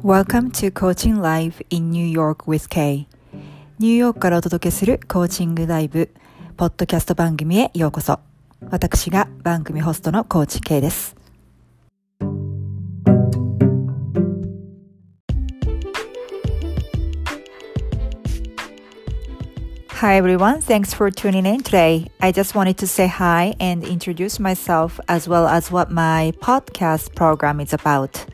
Welcome to Coaching Live in New York with Kay ニューヨークからお届けするコーチングライブポッドキャスト番組へようこそ私が番組ホストのコーチ K です Hi everyone, thanks for tuning in today. I just wanted to say hi and introduce myself as well as what my podcast program is about.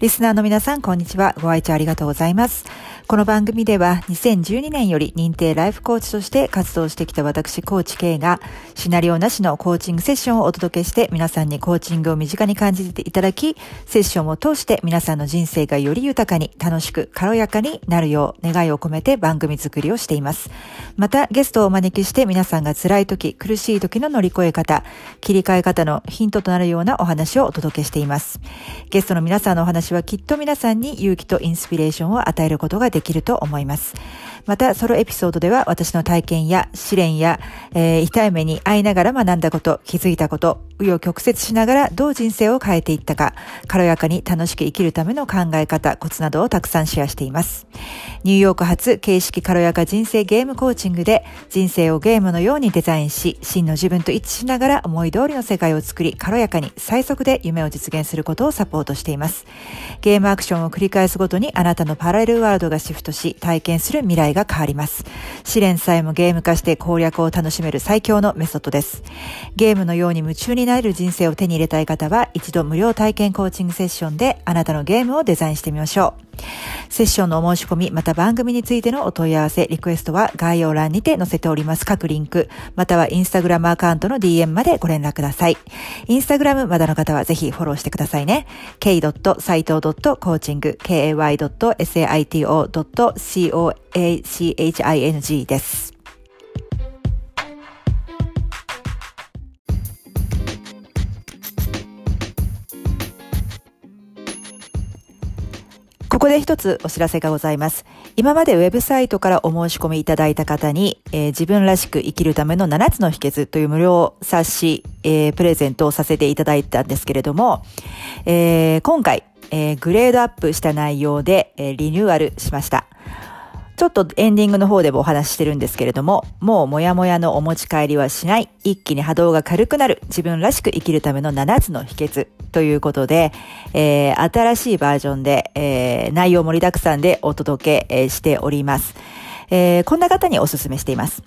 リスナーの皆さん、こんにちは。ご愛聴ありがとうございます。この番組では2012年より認定ライフコーチとして活動してきた私コーチ K がシナリオなしのコーチングセッションをお届けして皆さんにコーチングを身近に感じていただきセッションを通して皆さんの人生がより豊かに楽しく軽やかになるよう願いを込めて番組作りをしています。またゲストをお招きして皆さんが辛い時、苦しい時の乗り越え方、切り替え方のヒントとなるようなお話をお届けしています。ゲストの皆さんのお話はきっと皆さんに勇気とインスピレーションを与えることができますできると思います。また、ソロエピソードでは私の体験や試練や、えー、痛い目に遭いながら学んだこと、気づいたこと、紆余曲折しながらどう人生を変えていったか、軽やかに楽しく生きるための考え方、コツなどをたくさんシェアしています。ニューヨーク発形式軽やか人生ゲームコーチングで人生をゲームのようにデザインし、真の自分と一致しながら思い通りの世界を作り、軽やかに最速で夢を実現することをサポートしています。ゲームアクションを繰り返すごとにあなたのパラレルワールドがシフトし、体験する未来が変わります。試練さえもゲーム化して攻略を楽しめる最強のメソッドです。ゲームのように夢中になれる人生を手に入れたい方は、一度無料体験コーチングセッションであなたのゲームをデザインしてみましょう。セッションのお申し込み、また番組についてのお問い合わせ、リクエストは概要欄にて載せております各リンク、またはインスタグラムアカウントの DM までご連絡ください。インスタグラムまだの方はぜひフォローしてくださいね。k.saito.coaching, k-a-y.saito.coaching です。ここで一つお知らせがございます。今までウェブサイトからお申し込みいただいた方に、えー、自分らしく生きるための7つの秘訣という無料冊子、えー、プレゼントをさせていただいたんですけれども、えー、今回、えグレードアップした内容で、えリニューアルしました。ちょっとエンディングの方でもお話ししてるんですけれども、もうもやもやのお持ち帰りはしない、一気に波動が軽くなる、自分らしく生きるための7つの秘訣ということで、えー、新しいバージョンで、えー、内容盛りだくさんでお届け、しております。えー、こんな方にお勧めしています。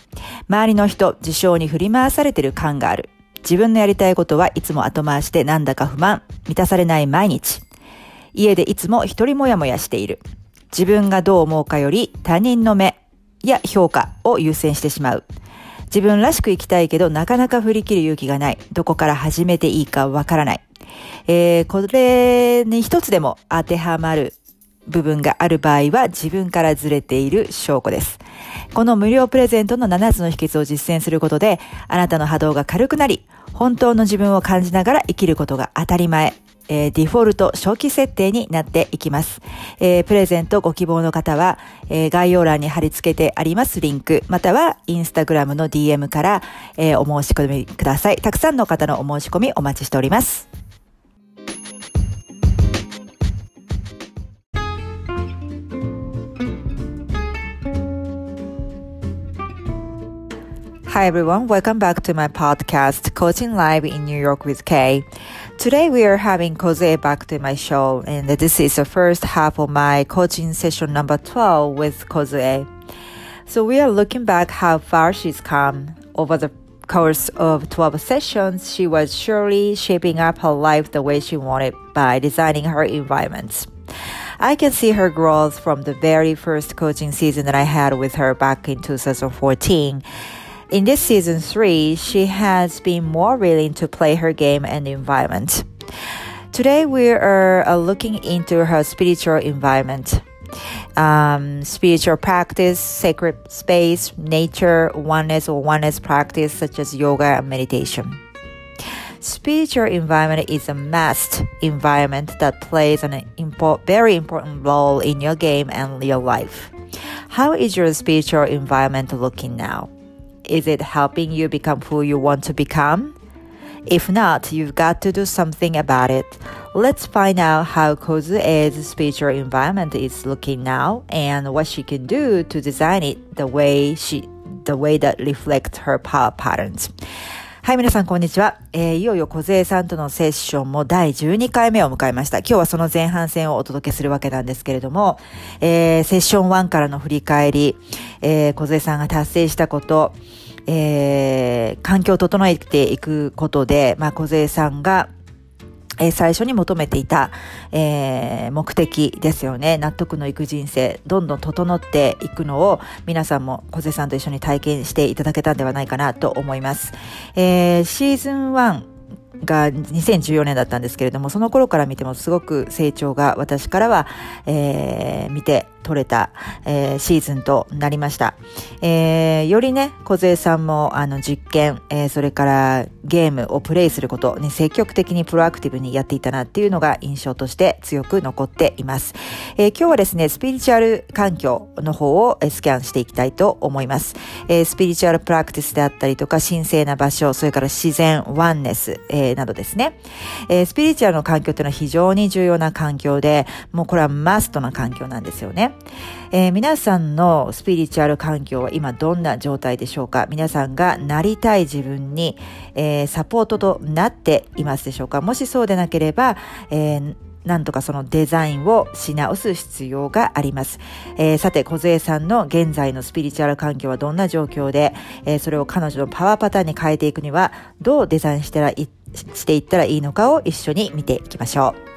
周りの人、事象に振り回されてる感がある。自分のやりたいことはいつも後回しでなんだか不満、満たされない毎日。家でいつも一人もやもやしている。自分がどう思うかより他人の目や評価を優先してしまう。自分らしく生きたいけどなかなか振り切る勇気がない。どこから始めていいかわからない。えー、これに一つでも当てはまる部分がある場合は自分からずれている証拠です。この無料プレゼントの7つの秘訣を実践することで、あなたの波動が軽くなり、本当の自分を感じながら生きることが当たり前。えー、デフォルト初期設定になっていきます。えー、プレゼントご希望の方は、えー、概要欄に貼り付けてありますリンク、またはインスタグラムの DM から、えお申し込みください。たくさんの方のお申し込みお待ちしております。Hi everyone, welcome back to my podcast, Coaching Live in New York with Kay. Today we are having Koze back to my show, and this is the first half of my coaching session number 12 with Koze. So we are looking back how far she's come over the course of 12 sessions. She was surely shaping up her life the way she wanted by designing her environments. I can see her growth from the very first coaching season that I had with her back in 2014 in this season three, she has been more willing to play her game and environment. Today, we are uh, looking into her spiritual environment. Um, spiritual practice, sacred space, nature, oneness or oneness practice such as yoga and meditation. Spiritual environment is a must environment that plays an import, very important role in your game and your life. How is your spiritual environment looking now? Is it helping you become who you want to become? If not, you've got to do something about it. Let's find out how Kozue's spiritual environment is looking now and what she can do to design it the way she the way that reflects her power patterns. はい、皆さん、こんにちは。えー、いよいよ小勢さんとのセッションも第12回目を迎えました。今日はその前半戦をお届けするわけなんですけれども、えー、セッション1からの振り返り、えー、小勢さんが達成したこと、えー、環境を整えていくことで、まあ、小勢さんが、えー、最初に求めていた、えー、目的ですよね。納得のいく人生、どんどん整っていくのを皆さんも小瀬さんと一緒に体験していただけたんではないかなと思います。えー、シーズン1が2014年だったんですけれども、その頃から見てもすごく成長が私からは、えー、見て取れた、えー、シーズンとなりました。えー、よりね、小勢さんもあの実験、えー、それからゲームをプレイすることに積極的にプロアクティブにやっていたなっていうのが印象として強く残っています。えー、今日はですね、スピリチュアル環境の方をスキャンしていきたいと思います。えー、スピリチュアルプラクティスであったりとか、神聖な場所、それから自然、ワンネス、えー、などですね。えー、スピリチュアルの環境っていうのは非常に重要な環境で、もうこれはマストな環境なんですよね。えー、皆さんのスピリチュアル環境は今どんな状態でしょうか？皆さんがなりたい自分に、えー、サポートとなっていますでしょうか？もしそうでなければ、えーなんとかそのデザインをし直す必要があります。えー、さて、小杖さんの現在のスピリチュアル環境はどんな状況で、えー、それを彼女のパワーパターンに変えていくには、どうデザインしてらいしていったらいいのかを一緒に見ていきましょう。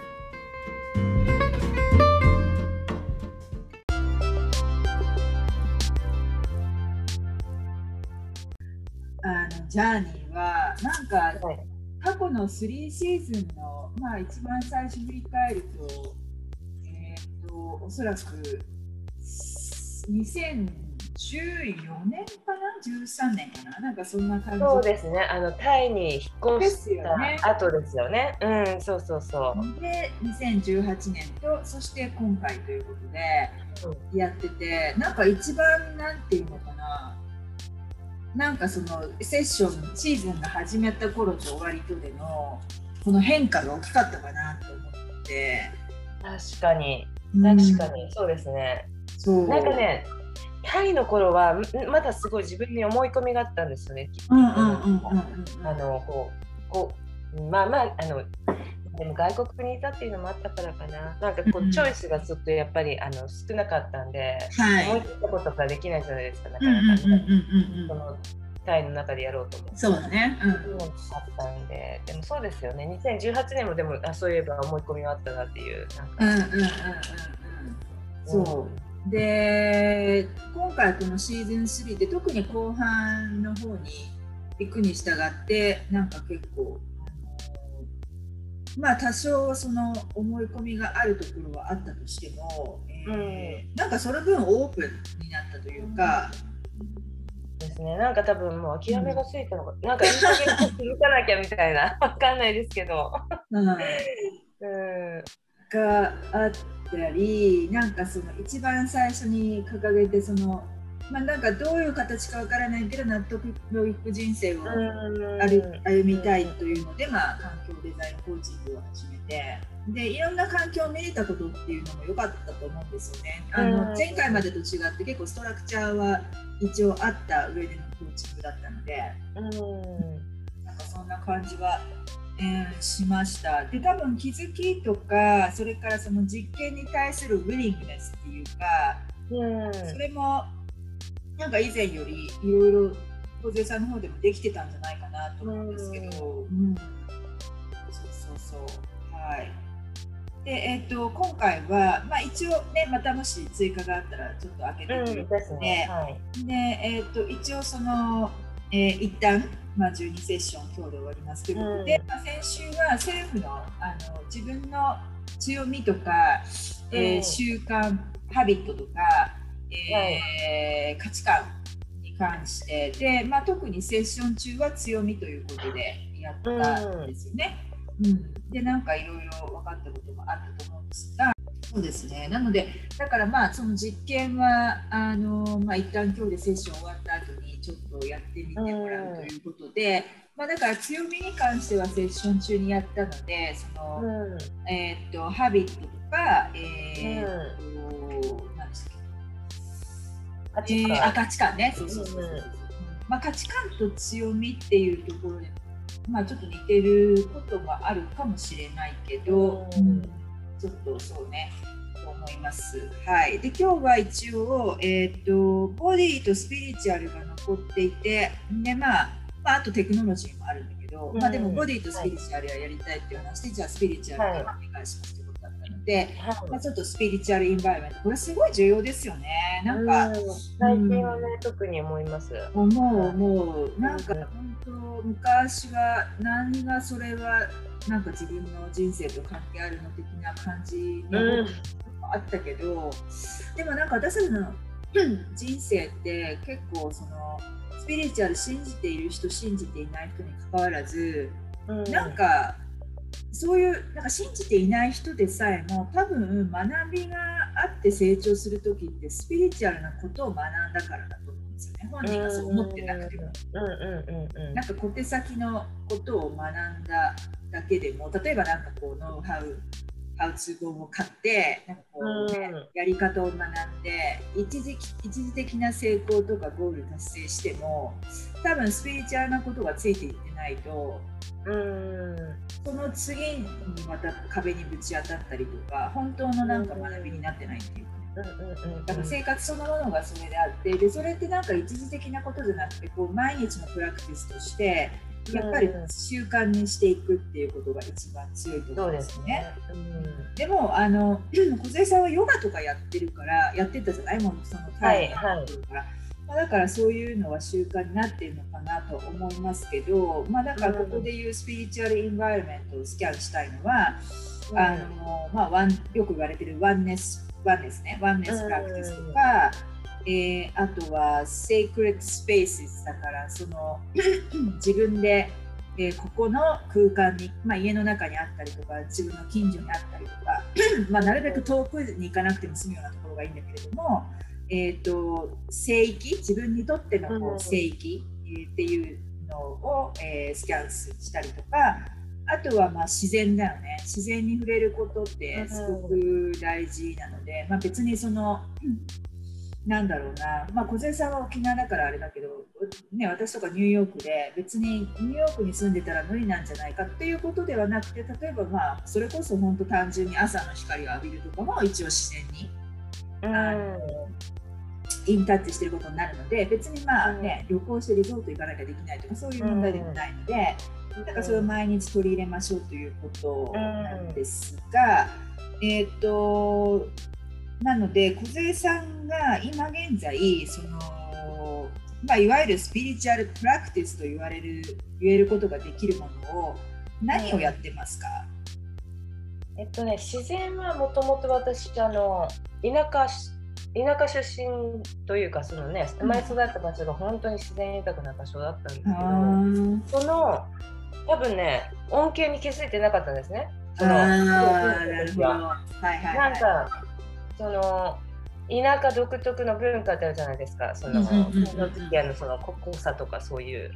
ジャーニーはなんか、はい、過去の3シーズンの、まあ、一番最初振り返ると,、えーと、おそらく2014年かな？13年かな？なんかそんな感じ。そうですね。あのタイに引っ越した後ですよね、ね、うんそうそうそう。で2018年とそして今回ということでやってて、うん、なんか一番なんていうのかな？なんかそのセッションシーズンが始まった頃と終わりとでのこの変化が大きかったかなと思って。確かに。確かに、そうですね。そう。なんかねタイの頃はまだすごい自分に思い込みがあったんですよね。あのこうこうまあまああのでも外国にいたっていうのもあったからかな。なんかこう、チョイスがちょっとやっぱりあの少なかったんで、はい、思いついたことができないじゃないですかなかなか、そのタイの中でやろうと思って。そうだね、うん、あったんででもそうですよね。2018年もでもあそういえば思い込みはあったなっていうなんか、うんうんうんうん、そう、で今回このシーズン3で特に後半の方に行くに従ってなんか結構まあ多少その思い込みがあるところはあったとしても、えー、うん、なんかその分オープンになったというか。ですね、なんか多分もう諦めがついたのか、うん、なんかいい加減続かなきゃみたいな、わかんないですけど。うん、うん、があったり、なんかその一番最初に掲げてそのまあ、なんかどういう形かわからないけど納得のいく人生を歩みたいというので、まあ、環境デザインコーチングを始めて。でいろんな環境を見れたことっていうのも良かったと思うんですよね。あの前回までと違って結構ストラクチャーは一応あった上でのコーチングだったので。なんかそんな感じは、えー、しました。で多分気づきとかそれからその実験に対するウィリングネスっていうか、それもなんか以前よりいろいろ小杉さんの方でもできてたんじゃないかなと思うんですけど、うん、そうそうそう。はい。でえーと、今回は、まあ、一応ねまたもし追加があったらちょっと開けてみるので,、うん。ねはい、でえーと、一応その、えー、一旦まあ、12セッション今日で終わりますけど、うん、で、まあ、先週はセルフのあの自分の強みとか、えー、習慣ハビットとかえー、価値観に関して。で、まあ、特にセッション中は強みということでやったんですよね。うん、うん、でなんかいろいろ分かったこともあったと思うんですが。そうですね。なのでだからまあその実験はあの、まあ、一旦今日でセッション終わった後にちょっとやってみてもらうということで、まあ、だから強みに関してはセッション中にやったのでその、うん、えー、っとハビットとか、えー、うん、価値観,、えー、あ価値観ね。そうそうそうそう、うん、まあ、価値観と強みっていうところでまあちょっと似てることがあるかもしれないけど、うん、ちょっとそうねと思います。はい、で今日は一応、えーと、ボディとスピリチュアルが残っていてで、まあ、まあ、あとテクノロジーもあるんだけど、うん、まあ、でもボディとスピリチュアルはやりたいっていう話で、はい、じゃあスピリチュアルでお願いしますといので、はい、まあ、ちょっとスピリチュアルインバイメントこれすごい重要ですよね。なんか、最近はね、特に思います。思う思うなんか、本当昔は何がそれはなんか自分の人生と関係あるの的な感じのあったけど、うん、でもなんか私たちの 人生って結構そのスピリチュアル信じている人信じていない人にかかわらず、うん、なんかそういうなんか信じていない人でさえも多分学びがあって成長する時ってスピリチュアルなことを学んだからだと思うんですよね。本人がそう思ってなくても。なんか小手先のことを学んだだけでも例えばなんかこうノウハウハウツー本を買ってなんかこう、ね、うん、やり方を学んで一時一時的な成功とかゴール達成しても多分スピリチュアルなことがついていってないと、うん、その次にまた壁にぶち当たったりとか本当のなんか学びになってないっていうか。だから生活そのものがそれであってでそれってなんか一時的なことじゃなくてこう毎日のプラクティスとしてやっぱり習慣にしていくっていうことが一番強いと思うんですね。でね。うん、でもあのこずえさんはヨガとかやってるからやってたじゃない？もんそのタイムから、はいまあ、だからそういうのは習慣になっているのかなと思いますけど、まあ、だからここでいう spiritual environment をスキャンしたいのは、うん、あのまあ、ワンよく言われてる oneness oneness ね oneness practice とか。うんえー、あとは sacred space だからその 自分で、えー、ここの空間に、まあ、家の中にあったりとか自分の近所にあったりとか まあなるべく遠くに行かなくても済むようなところがいいんだけれども、えーと、聖域自分にとってのこう聖域、えっていうのを、えー、スキャンしたりとかあとはまあ自然だよね。自然に触れることってすごく大事なので、まあ、別にそのなんだろうな、まあ、小杉さんは沖縄だからあれだけど、ね、私とかニューヨークで別にニューヨークに住んでたら無理なんじゃないかっていうことではなくて例えばまあそれこそ本当単純に朝の光を浴びるとかも一応自然に、あのインタッチしてることになるので別にまあね、旅行してリゾート行かなきゃできないとかそういう問題でもないので、だからそれを毎日取り入れましょうということなんですが、えっ、ー、となので梢さんが今現在その、まあ、いわゆるスピリチュアルプラクティスと言われる言えることができるものを何をやってますか、うん、えっとね自然はもともと私あの田舎田舎出身というかそのね生まれ育った場所が本当に自然豊かな場所だったんですけど、その多分ね恩恵に気づいてなかったんですね。そのはい、はい、なんかその田舎独特の文化ってあるじゃないですか。その付き合いのその濃さとかそういう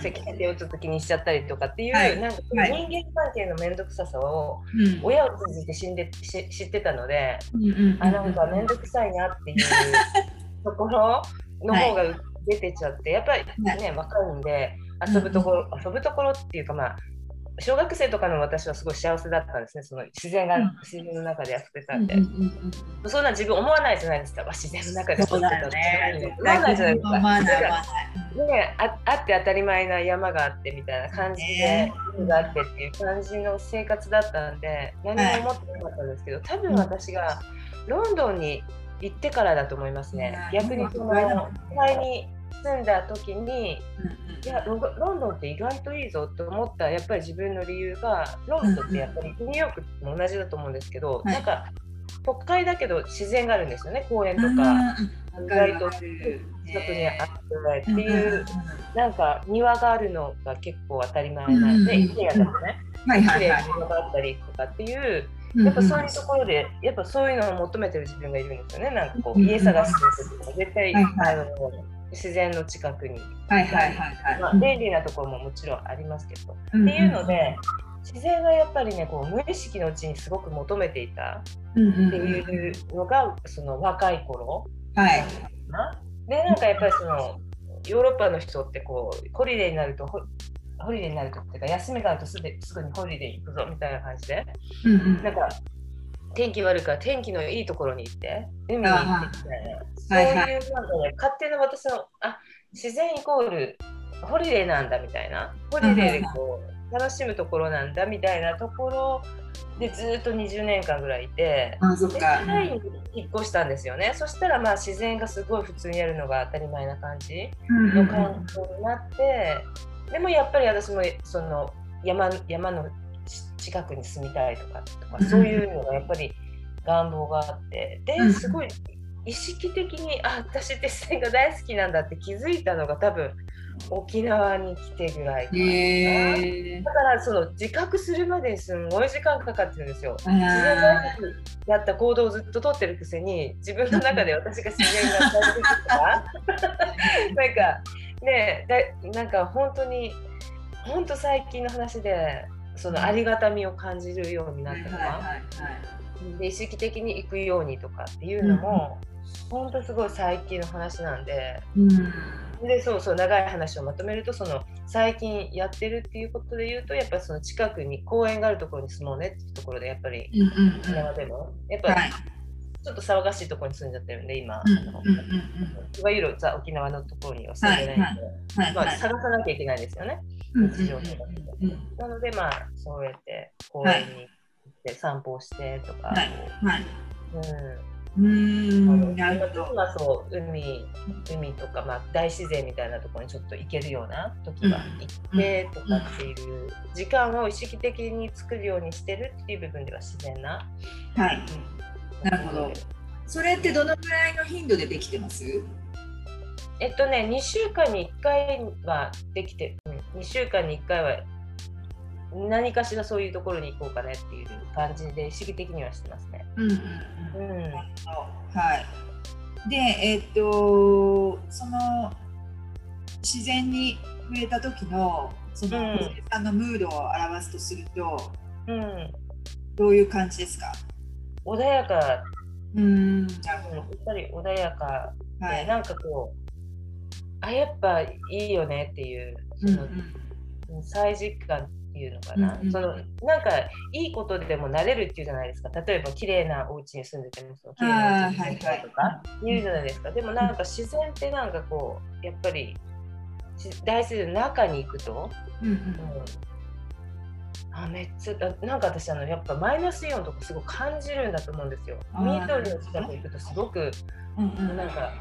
責任性をちょっと気にしちゃったりとかっていう、はい、なんか人間関係の面倒くささを親を通じて死んでし知ってたので、あなんか面倒くさいなっていう ところの方が出てちゃってやっぱりね若いんで遊ぶところ遊ぶところっていうかまあ小学生とかの私はすごい幸せだったんですね。その自然が、うん、自然の中で遊ってたんで、うんうんうん、そんな自分思わないじゃないですか。自然の中で遊ってたって、ね、思わないじゃないですか。ね、ああって当たり前な山があってみたいな感じで海があってっていう感じの生活だったんで何も思ってなかったんですけど多分私がロンドンに行ってからだと思いますね。逆にその前に住んだ時に、いやロンドンって意外といいぞと思ったやっぱり自分の理由がロンドンってやっぱりニューヨークも同じだと思うんですけど、なんか都会だけど自然があるんですよね公園とか。意外と近くにあってっていうなんか庭があるのが結構当たり前なんで、イケアだとね、綺麗な庭があったりとかっていうやっぱそういうところで、やっぱそういうのを求めてる自分がいるんですよね。なんかこう、家探しするときも絶対、あの自然の近くに、はいはいはいはい、まあ、便利なところももちろんありますけど、うん、っていうので自然がやっぱりねこう無意識のうちにすごく求めていたっていうのがその若い頃。はい、でなんかやっぱりそのヨーロッパの人ってこうホリデーになるとホリデーになるとっていうか休みがあるとすぐにホリデー行くぞみたいな感じで、うんうん、なんか天気悪いから天気のいいところに行って海に行ってみたいな。そういうなんかね勝手な私のあ自然イコールホリデーなんだみたいな。ホリデーでこう楽しむところなんだみたいなところでずっと20年間ぐらいいてあそっか。引っ越したんですよね。そしたらまあ自然がすごい普通にあるのが当たり前な感じの環境になって、でもやっぱり私もその山山の近くに住みたいとかとかそういうのがやっぱり願望があって。ですごい意識的にあ私って自然が大好きなんだって気づいたのが多分沖縄に来てぐらいかな、えー、だからその自覚するまでにすごい時間かかってるんですよ。自然がやった行動をずっと取ってるくせに自分の中で私が自然が大好きとか なんかねだなんか本当に本当最近の話でそのありがたみを感じるようになったのは。で意識的に行くようにとかっていうのも、本当すごい最近の話なんで、うん、でそうそう長い話をまとめるとその最近やってるっていうことで言うとやっぱその近くに公園があるところに住もうねっていうところでやっぱり沖縄でも。やっぱり、ちょっと騒がしいところに住んじゃってるんで今、いわゆるザ沖縄のところには住んでないので、まあ、探さなきゃいけないんですよね、日常生活で。なのでまあそうやって公園に行って散歩してとか、う。ん。うん。なるほど。今そう海海とか、まあ、大自然みたいなところにちょっと行けるような時が行ってとかっていう時間を意識的に作るようにしてるっていう部分では自然な。はい、なるほど。それってどのぐらいの頻度でできてます？えっとね2週間に1回はできて、2週間に1回は何かしらそういうところに行こうかねっていう感じで意識的にはしてますね。うん、うん、はい。で、えー、っとその自然に触れた時のその、うん、さんのムードを表すとすると、うん、どういう感じですか？穏やか。うん、やっぱり穏やかで、はい、なんかこうあやっぱいいよねっていうその、うんうん、再実感いうのかな、うんうん、そのなんかいいことでもなれるっていうじゃないですか。例えば綺麗なお家に住んでてもその綺麗なお家に住んでとか言うじゃないですか、でもなんか自然ってなんかこうやっぱり大自然の中に行くと、うんうん、あめっちゃなんか私あのやっぱマイナスイオンとかすごく感じるんだと思うんですよ。緑の近く行くとすごく、うんうん、なんか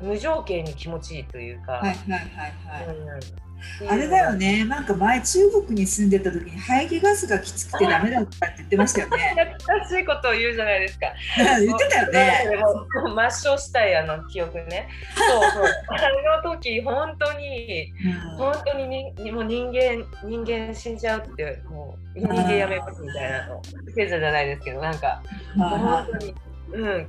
無条件に気持ちいいというか。はいはいはいはい。うんあれだよね、なんか前中国に住んでた時に排気ガスがきつくてダメだったって言ってましたよね。懐かしいことを言うじゃないですか。言ってたよね。もう抹消したいあの記憶ね。そうそう。あの時本当に、うん、本当ににもう人間人間死んじゃうってもう人間やめますみたいなの。聖者じゃないですけどなんか本当にうん。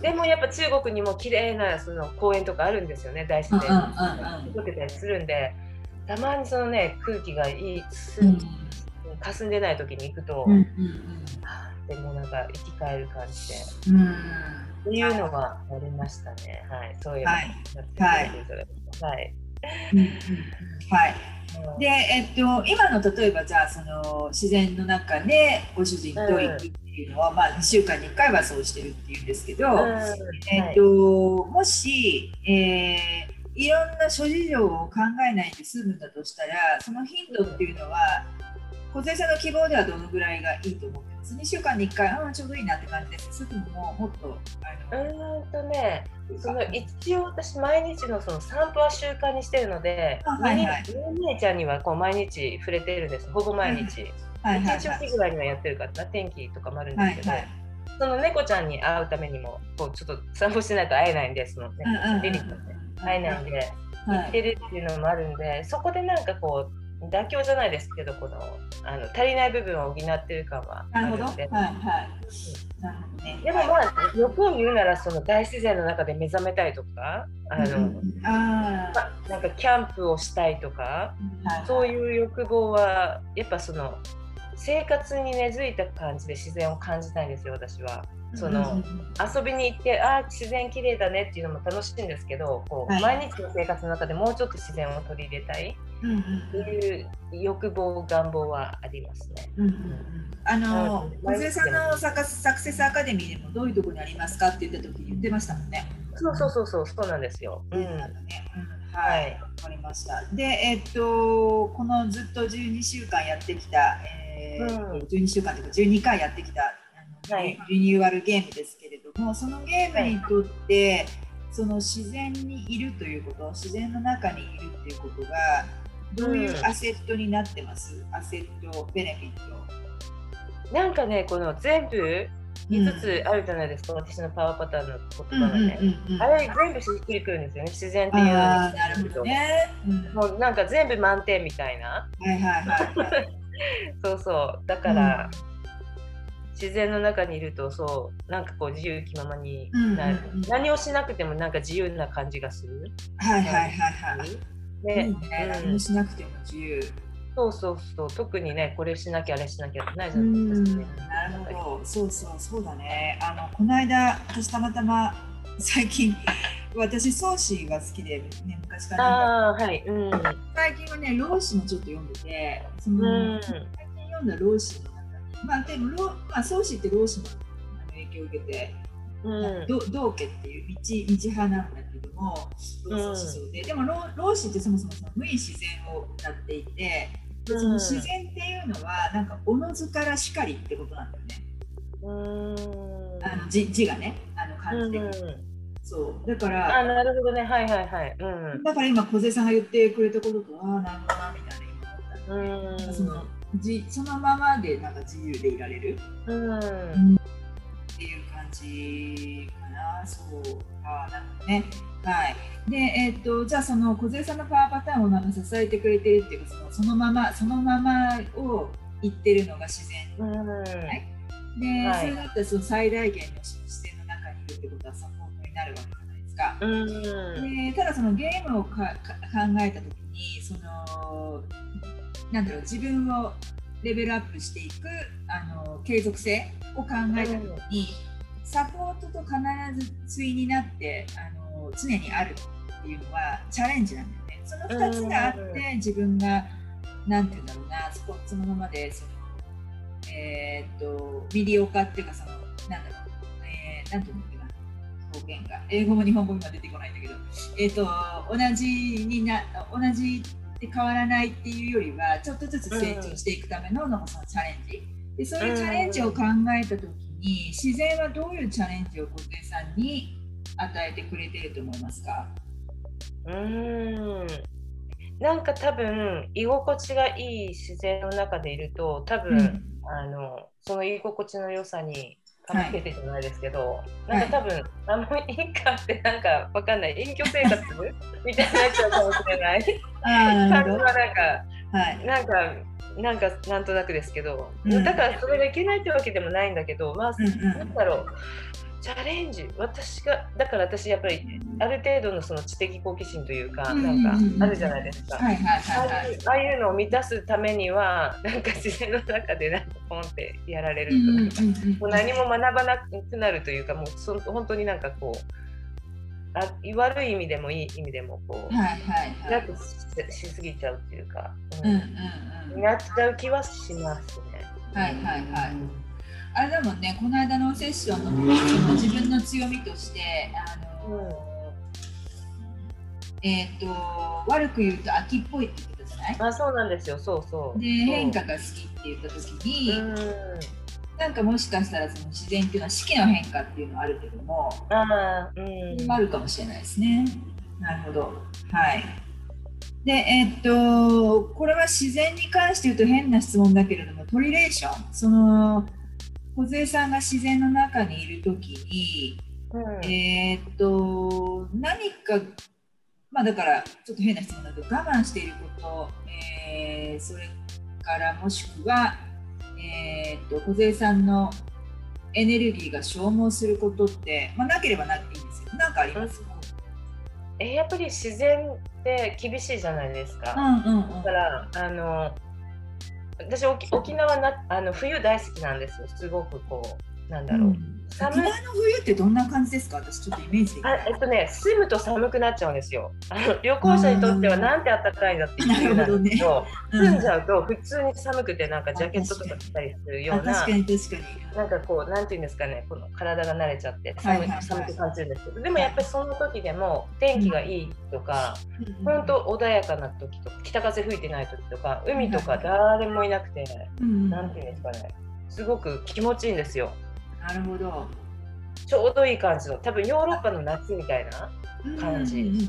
でもやっぱ中国にも綺麗なそな公園とかあるんですよね大自然。に。けたりするんで。たまにそのね空気がいいす、うん、霞んでない時に行くと、うんうんうん、でもなんか生き返る感じで、うん、っていうのがありましたね。はい。そういうの。はい、はい。はい。はい。で、えっと、今の例えばじゃあその自然の中でご主人と行くっていうのは、うん、まあ、2週間に1回はそうしてるっていうんですけど、うん、えっと、はい、もし、えーいろんな諸事情を考えないで済むんだとしたらその頻度っていうのは小杉さんの希望ではどのぐらいがいいと思ってます？2週間に1回ああちょうどいいなって感じです。それとももっとうんとねその一応私毎日のその散歩は習慣にしてるので、はいはい、姉ちゃんにはこう毎日触れてるんです。ほぼ毎日、はいはい、1日ぐらいにはやってるから天気とかもあるんですけど、はいはい。その猫ちゃんに会うためにもこうちょっと散歩しないと会えないんでそのね、リリットね会えないんで、行ってるっていうのもあるんで、そこでなんかこう妥協じゃないですけどこのあの足りない部分を補ってる感はあるので。でもまあ欲を言うならその大自然の中で目覚めたいとかあの、うん、あなんかキャンプをしたいとか、はい、そういう欲望はやっぱその生活に根付いた感じで自然を感じたいんですよ私は。その遊びに行ってあ自然綺麗だねっていうのも楽しいんですけどこう、はい、毎日の生活の中でもうちょっと自然を取り入れたいっていう欲望願望はありますね。うんうんうんあの小杉さんのサクサクセスアカデミーでもどういうところにありますかって言った時に言ってましたもんね。そうそうそうそうそうなんですよ。うん、ね、うん、はい、わ、かりました。で、えー、っとこのずっと12週間やってきた、えー、うん、12週間というか12回やってきたはい、リニューアルゲームですけれどもそのゲームにとって、はい、その自然にいるということ自然の中にいるっていうことがどういうアセットになってます、うん、アセットベネフィット。なんかねこの全部5つあるじゃないですか、うん、私のパワーパターンの言葉がね、あれ全部しっくりくるんですよね自然っていうなるほどね、うん、もうなんか全部満点みたいな。はいはいはい、はい、そうそう。だから、自然の中にいるとそうなんかこう自由気ままになる、うんうん、何をしなくてもなんか自由な感じがする。はいはいはいはい。で、い。いね、何もしなくても自由。そうそうそう。特にねこれしなきゃあれしなきゃってないじゃないですか、ね、なるほど。そうそうそうだね。あのこの間私たまたま最近私宗師が好きで、ね、昔からあ、はい。うん、最近はね老子もちょっと読んでてその、うん、最近読んだ老子のまあでも、まあ、宗師って老子の影響を受けて、うん、道家っていう道道派なんだけども、老子思想で、うん、でも老子ってそもそもその無意自然を歌っていて、その自然っていうのはなんかおのずからしかりってことなんだよね。うん。あの字字がね、あの漢字的に。うんそう。だからあなるほどね。はいはいはい、うん、だから今小さんが言ってくれたこととああなるほどなみたいな今思った、うん、そのじそのままでなんか自由でいられる、うん、っていう感じかな。そう。あなんかね。はい。でえー、っとじゃあその小さんのパワーパターンをなんか支えてくれてるっていうかそのそのままそのままを言ってるのが自然、うん、はい、で、はい、それだったらその最大限の自然の中にいるってことはサポートになるわけじゃないですか、うん、でただそのゲームを考えた時にそのなんだろう自分をレベルアップしていくあの継続性を考えた時に、サポートと必ず対になってあの常にあるっていうのはチャレンジなんだよね。その2つがあって自分が何て言うんだろうなそこそのままでそのえー、っとミディオカっていうかそのなんだろう、えー、なんて言うんだっけな表現が英語も日本語も今出てこないんだけどえー、っと同じにな同じで変わらないっていうよりはちょっとずつ成長していくための,、のそのチャレンジ。でそういうチャレンジを考えた時に自然はどういうチャレンジを小手さんに与えてくれてると思いますか？うん。なんか多分居心地がいい自然の中でいると多分、うん、あのその居心地の良さにかけてじゃないですけど、はい、なんか多分、あの一家ってなんかわかんない。隠居生活みたいになっちゃうかもしれない。感じはなんか、はい、なんかなんかなんとなくですけど、うん、だからそれがいけないってわけでもないんだけどまあ、うんうん、なんだろうチャレンジ。私がだから私やっぱりある程度のその知的好奇心というか、なんかあるじゃないですか、ああいうのを満たすためにはなんか自然の中でなんかポンってやられるとか、もう何も学ばなくなるというかもうそ本当になんかこうあ悪い意味でもいい意味でもこう、はいはいはい、くしすぎちゃうっていうか、うんうんうん、なっちゃう気はしますね。はいはいはい。あれだもんねこの間のセッションのその自分の強みとしてあの、うん、えっ、ー、と悪く言うと秋っぽいって言ってたじゃない？あそうなんですよ。そうそう。で変化が好きって言った時に、うん、なんかもしかしたらその自然っていうのは四季の変化っていうのはあるけどもあ,、うん、あるかもしれないですね。なるほど。はい。でえっ、ー、とこれは自然に関して言うと変な質問だけれどもトリレーション？その梢さんが自然の中にいる時に、うん、えー、っと何かまあだからちょっと変な質問だと我慢していること、えー、それからもしくは、えー、っと小杉さんのエネルギーが消耗することって、まあ、なければなくていいんですよ。何かありますか、えやっぱり自然って厳しいじゃないですか。うんうんうん、だからあの私沖縄なあの冬大好きなんですよ。すごくこうなんだろう。うん。寒い。の冬ってどんな感じですか？私ちょっとイメージあえっとね住むと寒くなっちゃうんですよ。あ の旅行者にとってはなんて暖かいんだっていうなんですけど、ね、住んじゃうと普通に寒くてなんかジャケットとか着たりするような確かに確かに。なんかこうなんていうんですかねこの体が慣れちゃって寒,、い寒く感じるんです。けどでもやっぱりその時でも天気がいいとか、本当穏やかな時とか北風吹いてない時とか海とか誰もいなくて、なんていうんですかねすごく気持ちいいんですよ。なるほど。ちょうどいい感じの多分ヨーロッパの夏みたいな感じ、うん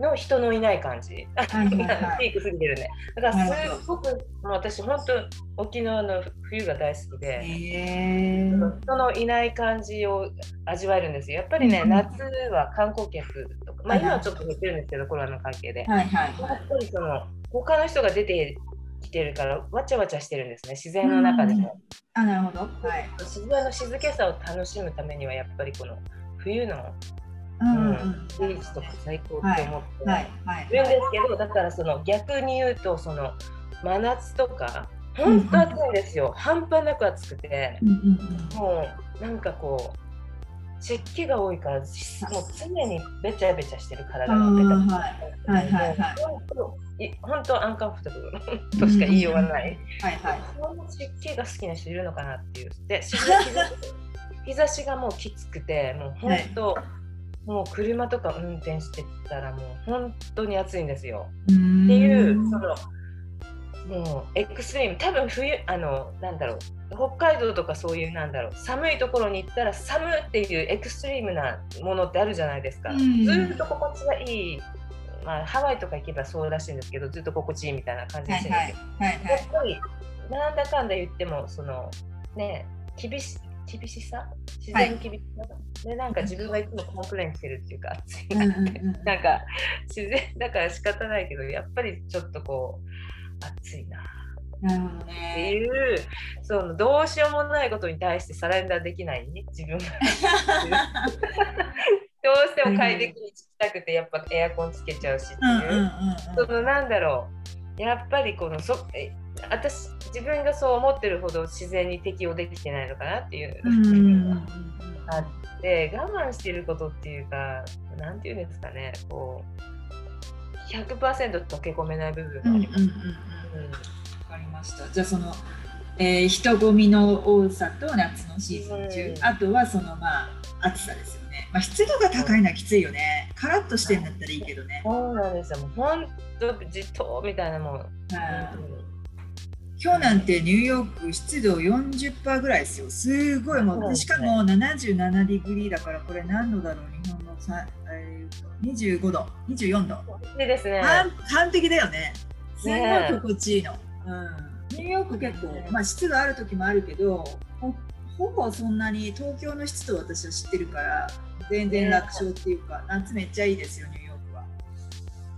の人のいない感じ、はいはいはい、ピーク過ぎてるね。だからすごくもう私本当沖縄の冬が大好きで。人のいない感じを味わえるんですよ。やっぱりね、うん、夏は観光客とか、まあ、今はちょっと減ってるんですけど、コロナの関係で、はいはいはい、やっぱりその他の人が出てきてるからわちゃわちゃしてるんですね。自然の中でも。あなるほど、はい、自然の静けさを楽しむためにはやっぱりこの冬のうん、ビーチとか最高って思ってるんですけど、だからその逆に言うとその真夏とか本当暑いんですよ、うん、半端なく暑くて、うん、もうなんかこう湿気が多いからもう常にべちゃべちゃしてる体がべたはい。はい。はい。はい本当アンカンフタブルとしか言いようがない。はいはい。その湿気が好きな人いるのかなっていう。で、日差しがもうきつくて、もう本当、はい、もう車とか運転してたらもう本当に暑いんですよ。っていう、その、もうエクストリーム、多分冬、あの、なんだろう。北海道とかそういうなんだろう寒いところに行ったら寒っていう extremeなものってあるじゃないですか。ずっと心地がいいまあ、ハワイとか行けばそうらしいんですけどずっと心地いいみたいな感じでするんですよ。はいはい。はいはい、やっぱりなんだかんだ言ってもそのね厳し厳しさ？自然厳しさ、はい、でなんか自分がいつも complainしてるっていうか暑いななんか自然だから仕方ないけどやっぱりちょっとこう暑いな。っていうそのどうしようもないことに対してサレンダーできない自分が どうしても快適にしたくてやっぱエアコンつけちゃうしっていう。そのなんだろう。やっぱりこのそえ私自分がそう思ってるほど自然に適応できてないのかなっていう。のがあって我慢してることっていうかなんていうんですかね。こう100%溶け込めない部分があります。わ、かりました。じゃあそのえー、人混みの多さと夏のシーズン中、うん、あとはそのまあ暑さですよまあ、湿度が高いのはきついよね。カラッとしてんだったらいいけどね。そうなんですよ。もう本当 じとっみたいなもん。今日なんてニューヨーク湿度40%ぐらいですよ。すごいもう、しかも77 degreeだからこれ何度だろう日本のさ、えー、25度、24度。いいですね。完璧だよね。すごい心地いいの。うん、ニューヨーク結構、まあ、湿度ある時もあるけどほぼそんなに東京の湿度私は知ってるから全然楽勝っていうか、夏めっちゃいいですよニューヨークは。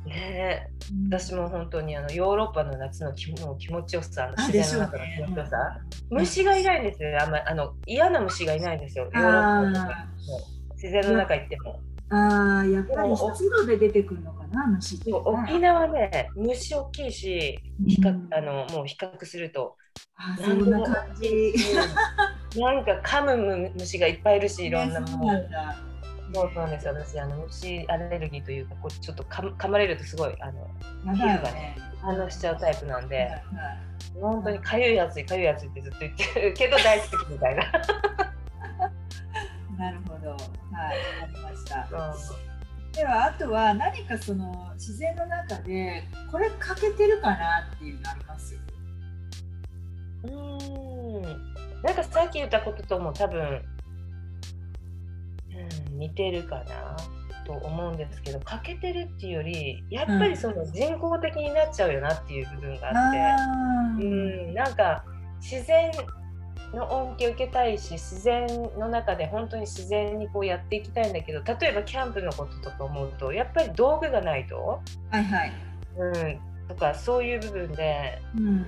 ね私も本当にあのヨーロッパの夏の気も気持ちよさ自然の中の気持ちよさ、ね、虫がいないんですよあんまあの嫌な虫がいないんですよヨーロッパと自然の中行っても。ああやっぱり湿度で出てくるのかな虫って、沖縄ね虫大きいし比較、うん、あのもう比較すると。あそんな感じ、なんか噛む虫がいっぱいいるしいろんなもの。そうなんです私あの虫アレルギーというかこうちょっとか噛まれるとすごいあの皮膚がね反応しちゃうタイプなんで、本当にかゆいやついかゆいやついってずっと言ってるけど大好きみたいな。なるほど。はいありました。ではあとは何かその自然の中でこれ欠けてるかなっていうのあります？うん。なんかさっき言ったこととも多分うん、似てるかなと思うんですけど欠けてるっていうよりやっぱりその人工的になっちゃうよなっていう部分があって、うん、うんなんか自然の恩恵を受けたいし自然の中で本当に自然にこうやっていきたいんだけど例えばキャンプのこととか思うとやっぱり道具がないと、はいはい。うん、とかそういう部分で、うん、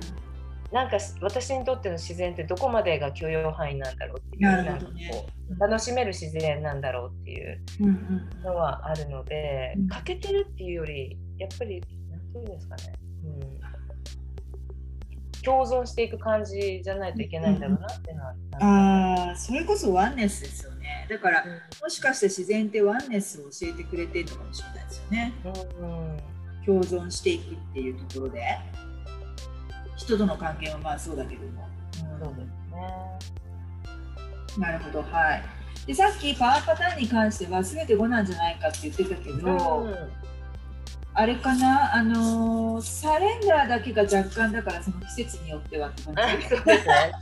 なんか私にとっての自然ってどこまでが許容範囲なんだろうっていう、なんかこう楽しめる自然なんだろうっていうのはあるので、うん。うん、欠けてるっていうよりやっぱり何て言うんですかね、うん。共存していく感じじゃないといけないんだろうなっていうのは、うん、あそれこそワンネスですよね。だから、うん、もしかして自然ってワンネスを教えてくれてるのかもしれないですよね、うん、共存していくっていうところで人との関係はまあそうだけども、そうですねなるほどはいでさっきパワーパターンに関しては全て5なんじゃないかって言ってたけど、あれかな、あのー、サレンダーだけが若干だからその季節によってはって感じそうですね。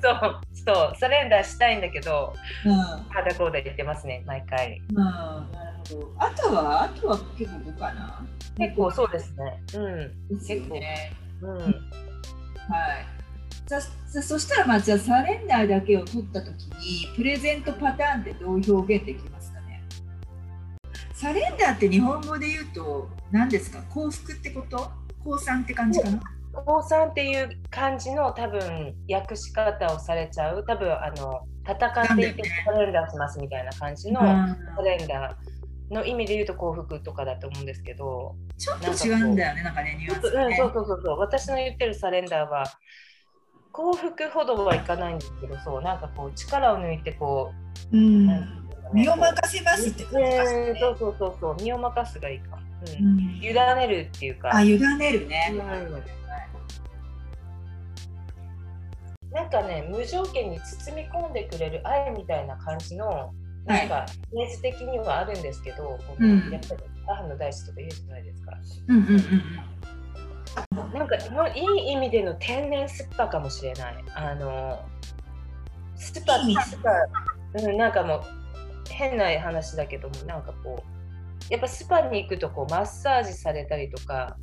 そうそうサレンダーしたいんだけど、うん、肌こうで言ってますね毎回。うん、なるほど。あとは？あとは結構5かな？結構そうですね。うん。結構ね。うん。はい。ささそしたらまあじゃあサレンダーだけを取った時にプレゼントパターンってどう表現できますかね？サレンダーって日本語で言うと何ですか？幸福ってこと？降参って感じかな？降参っていう感じの多分訳し方をされちゃう。多分あの戦っていてサレンダーしますみたいな感じのサレンダーの意味で言うと幸福とかだと思うんですけどちょっと違うんだよねなんかねニュアンス、ね、うん、そうそうそうそう私の言ってるサレンダーは幸福ほどはいかないんですけどそうなんかこう力を抜いてこう、うん、身を任せますって感じですね、そうそうそうそう身を任すがいいかうん、委ねるっていうか。あ委ねるね、うん、なんかね無条件に包み込んでくれる愛みたいな感じのなんかイメージ的にはあるんですけど、うん、やっぱり母の大地とか言うじゃないですか。うんうんうん、なんかいい意味での天然スッパかもしれない。あのスパスパ、うん、なんかもう変な話だけどもなんかこうやっぱスパに行くとこうマッサージされたりとか、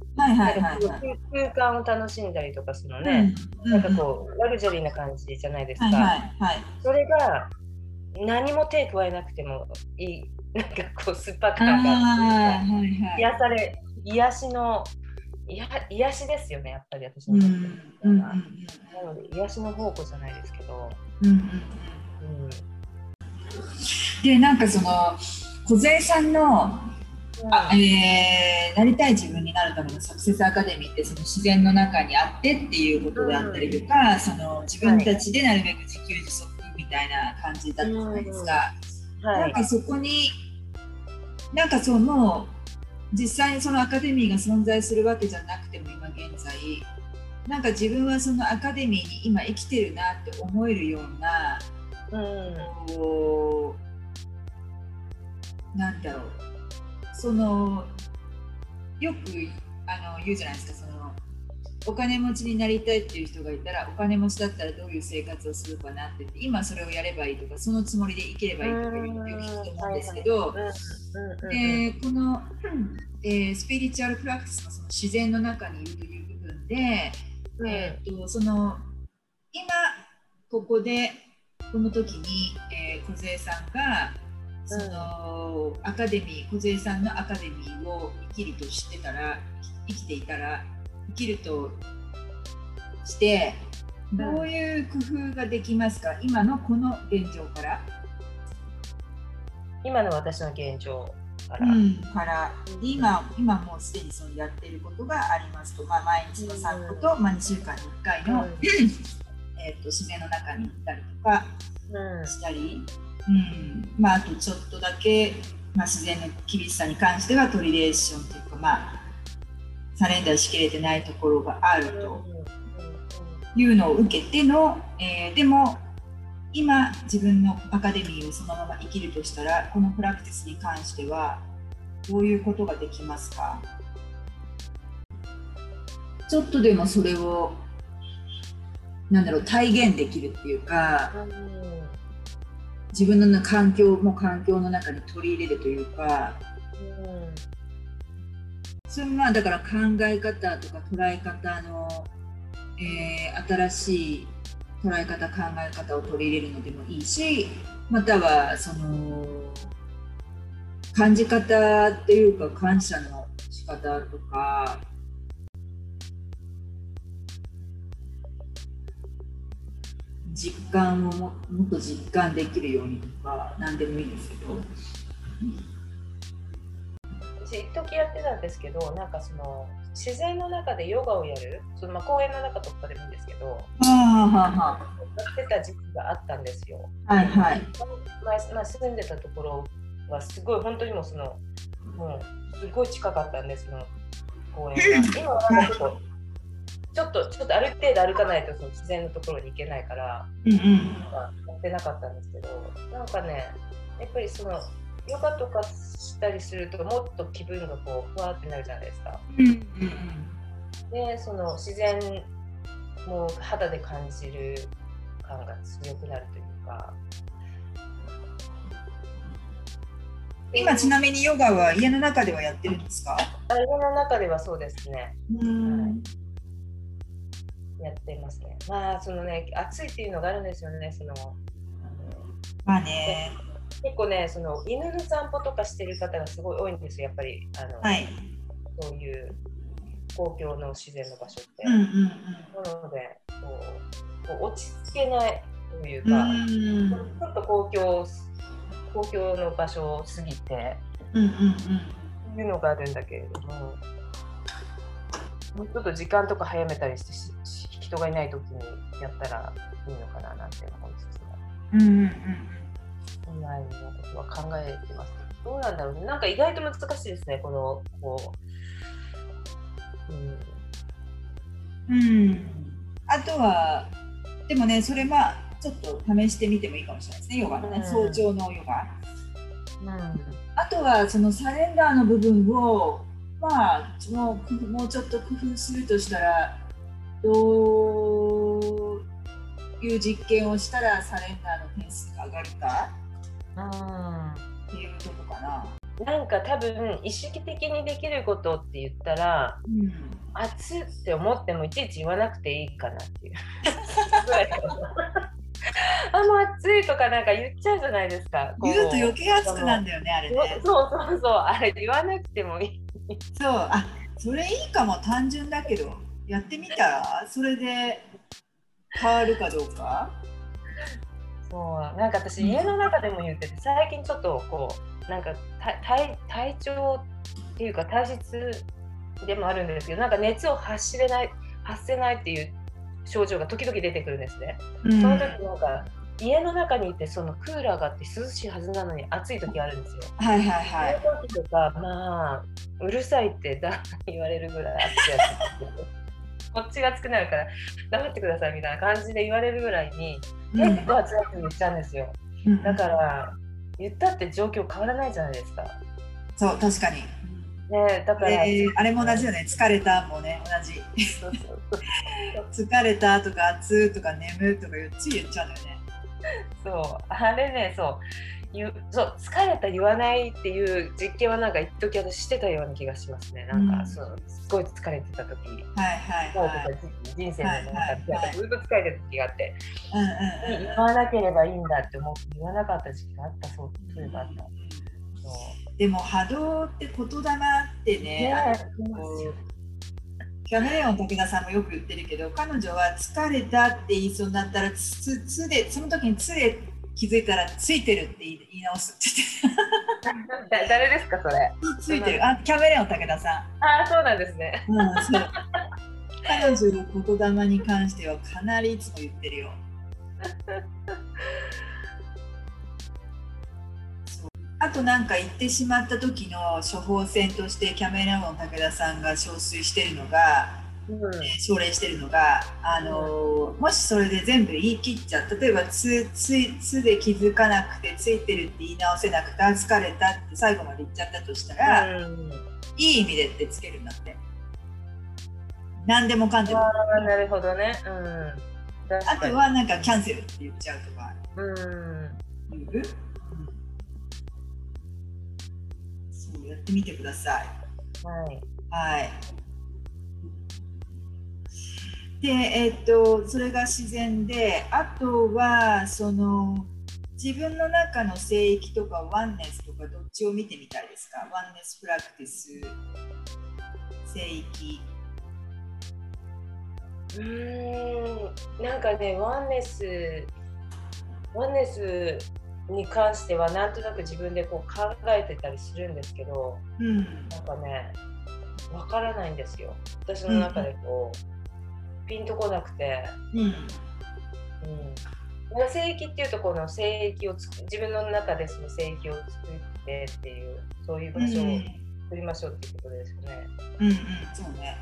空間を楽しんだりとかするのね、うん、なんかこうラグジュアリーな感じじゃないですか、はいはいはい、それが何も手加えなくてもいい。なんかこうスッパ感が、はいはい、癒され癒しの癒癒しですよねやっぱり私のとって、うん、なので癒しの宝庫じゃないですけど、うんうんうん、でなんかその梢さんのあえー、なりたい自分になるためのサクセスアカデミーってその自然の中にあってっていうことであったりとか、うん、その自分たちでなるべく自給自足みたいな感じだったじゃないですか。うん。はい、なんかそこになんかその実際にそのアカデミーが存在するわけじゃなくても今現在。なんか自分はそのアカデミーに今生きてるなって思えるような、うん、こうなんだろう。そのよくあの言うじゃないですか。そのお金持ちになりたいっていう人がいたらお金持ちだったらどういう生活をするかなって今それをやればいいとかそのつもりで生きればいいとかいうのを聞くと思うんですけど、この、えー、スピリチュアルプラクティスのその自然の中にいるという部分で、えーとその今ここでこの時に、えー、小さんがその、アカデミー梢さんのアカデミーを生きるとしてたら生きていたら生きるとしてどういう工夫ができますか、今のこの現状から。今の私の現状から,、うん、から今今もうすでにそのやっていることがありますと、まあ、毎日の散歩と、まあ、2週間に1回の、うん、えーと自然の中に行ったりとかしたり、うん。まあ、あとちょっとだけ、まあ、自然の厳しさに関してはトリレーションというか、まあ、サレンダーしきれてないところがあると。いうのを受けての、えー、でも今自分のアカデミーをそのまま生きるとしたらこのプラクティスに関してはどういうことができますか？ちょっとでもそれをなんだろう体現できるっていうか、自分の環境も環境の中に取り入れるというか、うん、それまあだから考え方とか捉え方の、えー、新しい捉え方考え方を取り入れるのでもいいしまたはその感じ方っていうか感謝の仕方とか実感をももっと実感できるようにとか何でもいいですけど。私一時やってたんですけどなんかその自然の中でヨガをやるそのまあ公園の中とかでもいいんですけどやってた時期があったんですよ。はいはいまあまあ、住んでたところはすごい本当にもうそのもうすごい近かったんですその公園が。今はなんかちょっとちょっとちょっとある程度歩かないとその自然のところに行けないから、うんうん、やってなかったんですけどなんかねやっぱりそのヨガとかしたりするともっと気分がこうふわってなるじゃないですか。うんでその自然も肌で感じる感が強くなるというか。今ちなみにヨガは家の中ではやってるんですか？あ家の中ではそうですね。うん、はいやってますね。まあそのね暑いっていうのがあるんですよね。そのまあね。結構ねその犬の散歩とかしてる方がすごい多いんですよやっぱり。あの、はい、そういう公共の自然の場所って。うんうんうん、なのでこうこう落ち着けないというか、うん、ちょっと公共公共の場所を過ぎて、うんうんうん、いうのがあるんだけれどももうちょっと時間とか早めたりして人がいない時にやったらいいのかななんて思いつつも。うんうんうんないのことは考えてます。どうなんだろうね。なんか意外と難しいですね、この、こう。うん。うん、あとは、でもね、それまあ、ちょっと試してみてもいいかもしれないですね、ヨガのね、うん、早朝のヨガ。うん、あとは、そのサレンダーの部分を、まあ、もうもうちょっと工夫するとしたら、どういう実験をしたらサレンダーの点数が上がるかっていうとこかな。なんか多分意識的にできることって言ったら、うん、熱って思ってもいちいち言わなくていいかなっていう。あもう暑いとかなんか言っちゃうじゃないですか。言うと余計暑くなんだよねあれね。そうそうそうあれ言わなくてもいい。そうあそれいいかも単純だけどやってみたらそれで変わるかどうか。そうなんか私家の中でも言ってて最近ちょっとこうなんか体体調っていうか体質でもあるんですけどなんか熱を発しれない発せないっていう症状が時々出てくるんですね。うん、その時なんか家の中にいてそのクーラーがあって涼しいはずなのに暑い時あるんですよ。はいはいはい。その時とかまあうるさいってだ 言われるぐらい暑いやつこっちが熱くなるから黙ってくださいみたいな感じで言われるぐらいに結構熱いって言っちゃうんですよ。だから言ったって状況変わらないじゃないですか。そう確かに。ね、だから、えー、あれも同じよね。疲れたもね同じ。疲れたとか暑とか眠とかつい言っちゃうんだよね。そう。あれねそう。言そう疲れた言わないっていう実験はなんか一時私してたような気がしますね。なんか、うん、そうすごい疲れてた時はいはいはい、人生の中で、ずっと疲れてた時があって、言わなければいいんだって思って言わなかった時期があった。そうそういえばあった。でも波動って言霊ってね、ねキャメレオン武田さんもよく言ってるけど彼女は疲れたって言いそうになったらつつでその時につで気づいたらついてるって言い直すって言って 誰ですかそれ？ついてる。あキャメレオン武田さん。あそうなんですね、うん、そう。彼女の言霊に関してはかなりいつも言ってるよ。あとなんか言ってしまった時の処方箋としてキャメレオン武田さんが憔悴してるのがうん、奨励してるのが、あのもしそれで全部言い切っちゃう例えばつつつで気づかなくてついてるって言い直せなくて疲れたって最後まで言っちゃったとしたら、うん、いい意味でってつけるんだって。何でもかんでも。なるほどね、うん、あとはなんかキャンセルって言っちゃうとか、うん、そうやってみてください。はい、はいで、えっと、それが自然で、あとは、その、自分の中の聖域とかワンネスとかどっちを見てみたいですか？ワンネスプラクティス、聖域。うーん、なんかね、ワンネス、ワンネスに関してはなんとなく自分でこう考えてたりするんですけど、うん、なんかねわからないんですよ。私の中でこう、うん、ピンとこなくて、うん。うん、聖域っていうとこの聖域を自分の中でその聖域を作ってっていうそういう場所を作りましょうっていうことですよね。うん、うん、そうね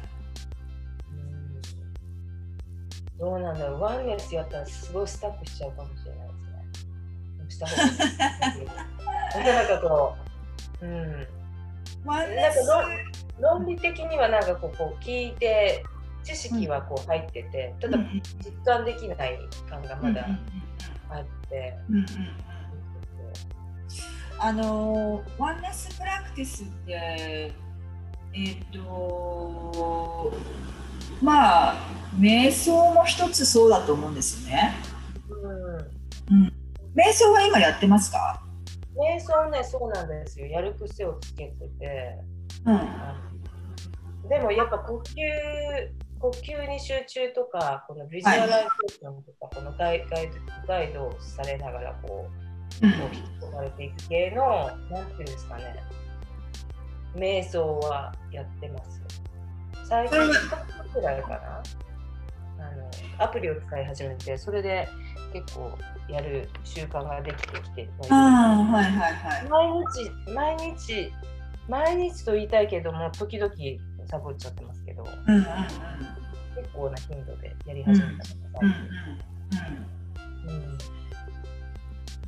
どうなんだろう。ワンネスやったらすごいスタッフしちゃうかもしれないした方が。いい。なんかこう、うん。なんか論理的にはなんかこうこう聞いて知識はこう入ってて、ただ実感できない感がまだあって。あのワンネスプラクティスってえっ、ー、とまあ瞑想も一つそうだと思うんですよね。うん、うん瞑想は今やってますか？瞑想ね、そうなんですよ。やる癖をつけてて。うん、でもやっぱ呼吸、呼吸に集中とか、この visualizationとか、はい、このガイ、ガイ、ガイドされながらこう、こう引き込まれていく系の、なんていうんですかね、瞑想はやってます。最近1つくらいかな。あのアプリを使い始めて、それで結構やる習慣ができてきてあはいはいはい。毎日毎日毎日と言いたいけども時々サボっちゃってますけど、うんうんうん、結構な頻度でやり始めたのが、うんうんうん、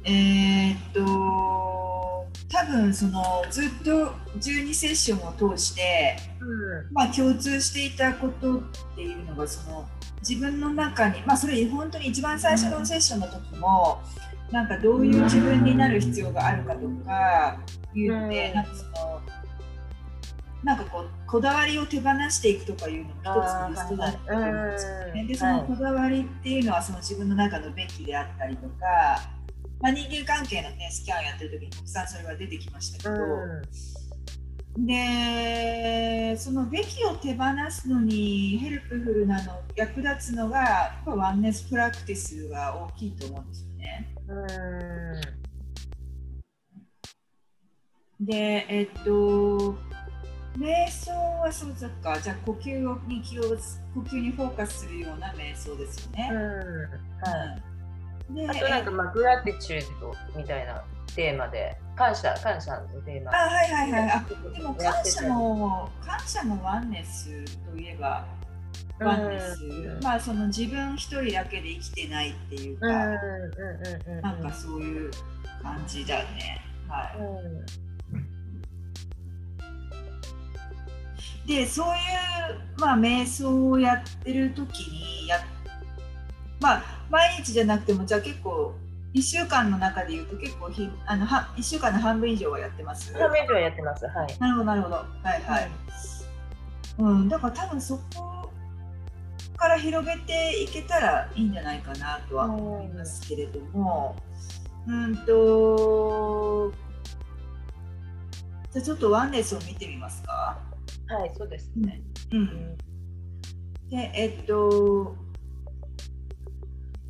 えー、っと多分そのずっと12セッションを通して、うん、まあ共通していたことっていうのがその自分の中に、まあ、それ本当に一番最初のセッションの時も、なんかどういう自分になる必要があるかとか言って、なんかそのなんかこうこだわりを手放していくとかいうのも一つのリストだと思うんですよね。でそのこだわりっていうのはその自分の中のべきであったりとか、まあ、人間関係のねスキャンをやってる時にたくさんそれは出てきましたけど。でそのべきを手放すのに helpfulなの役立つのが oneness practiceが大きいと思うんですよね。でえっと瞑想はそうだか。じゃあ呼吸をに気を呼吸にフォーカスするような瞑想ですよね。うんはい、であとなんかまあグラティチュードみたいなテーマで感謝感謝のテーマ。あはいはいはい。あでも感謝も感謝もワンネスといえばワンネス、まあその自分一人だけで生きてないっていうか、なんかそういう感じだね。はい、でそういうまあ瞑想をやってる時にやまあ毎日じゃなくてもじゃあ結構1週間の中でいうと結構ひあのは1週間の半分以上はやってます。半分以上はやってます。はい。なるほどなるほど。はいはい、うん、だから多分そこから広げていけたらいいんじゃないかなとは思いますけれどもうんとじゃあちょっとワンネスを見てみますかはいそうですね、うん、うん、でえっと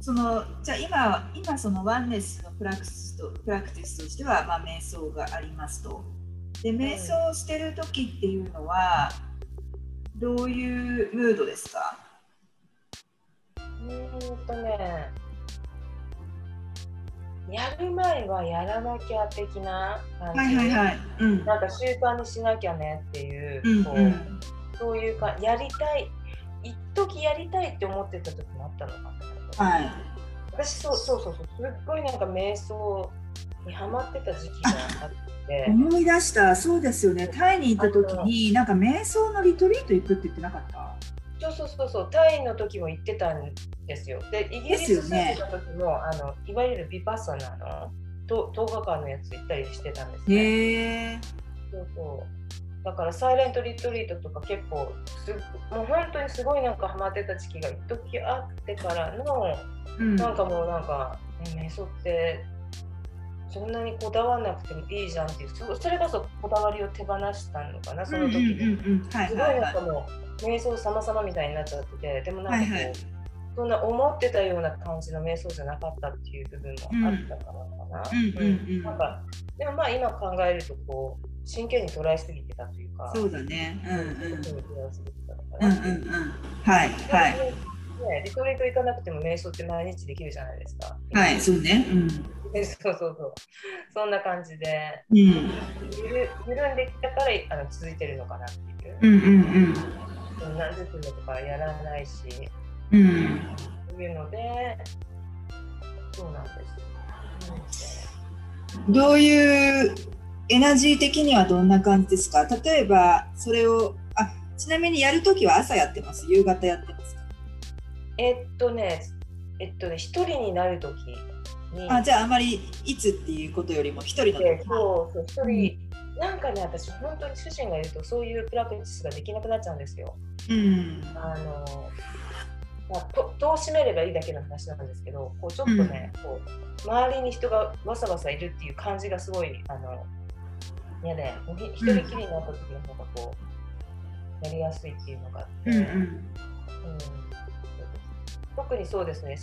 そのじゃあ今今そのワンネスのプラクティスとプラクティスとしては、まあ、瞑想がありますと。で瞑想してる時っていうのはどういうムードですか？うんとねやる前はやらなきゃ的な感じ、はいはいはい。うん、なんか習慣にしなきゃねっていううんうん、そういうかやりたい一時やりたいって思ってた時もあったのかな。はい、私そうそうそうそうすっごいなんか瞑想にハマってた時期があって。思い出した。そうですよね。タイに行った時になんか瞑想のリトリート行くって言ってなかった？そうそうそうそうタイの時も行ってたんですよ。でイギリス住んでた時も、ね、あのいわゆるビパッサナのと10日間のやつ行ったりしてたんですね。そうそう。だからサイレントリトリートとか結構すもう本当にすごいなんかハマってた時期が一時あってからの、うん、なんかもうなんか、ね、瞑想ってそんなにこだわらなくてもいいじゃんっていうそれこそこだわりを手放したのかなその時に、すごいなんかもう瞑想様々みたいになっちゃっててでもなんかこう、はいはいそんな思ってたような感じの瞑想じゃなかったっていう部分もあったからかな。なんかでもまあ今考えるとこう真剣に捉えすぎてたというか。そうだね。うんうん。うんうんうん。はいはい。ね、リトリート行かなくても瞑想って毎日できるじゃないですか。はい、そうね。うん。そうそうそう。そんな感じで、うん、緩緩んできたからあの続いてるのかなっていう。うんうんうん。何十分とかやらないし。うん、いうのでそうなんです、どういうエナジー的にはどんな感じですか？例えばそれをあちなみにやるときは朝やってます？夕方やってますか？えっとねえっとね一人になるときにあじゃああまりいつっていうことよりも一人の時。そうそう一人、うん、なんかね私本当に主人がいるとそういうプラクティスができなくなっちゃうんですよ。うん、あのまあ、と戸を閉めればいいだけの話なんですけどこうちょっとね、うん、こう周りに人がわさわさいるっていう感じがすごいあの嫌で一人きりになった時の方がこうやりやすいっていうのがあって、うん、うん。うん、特にそうですね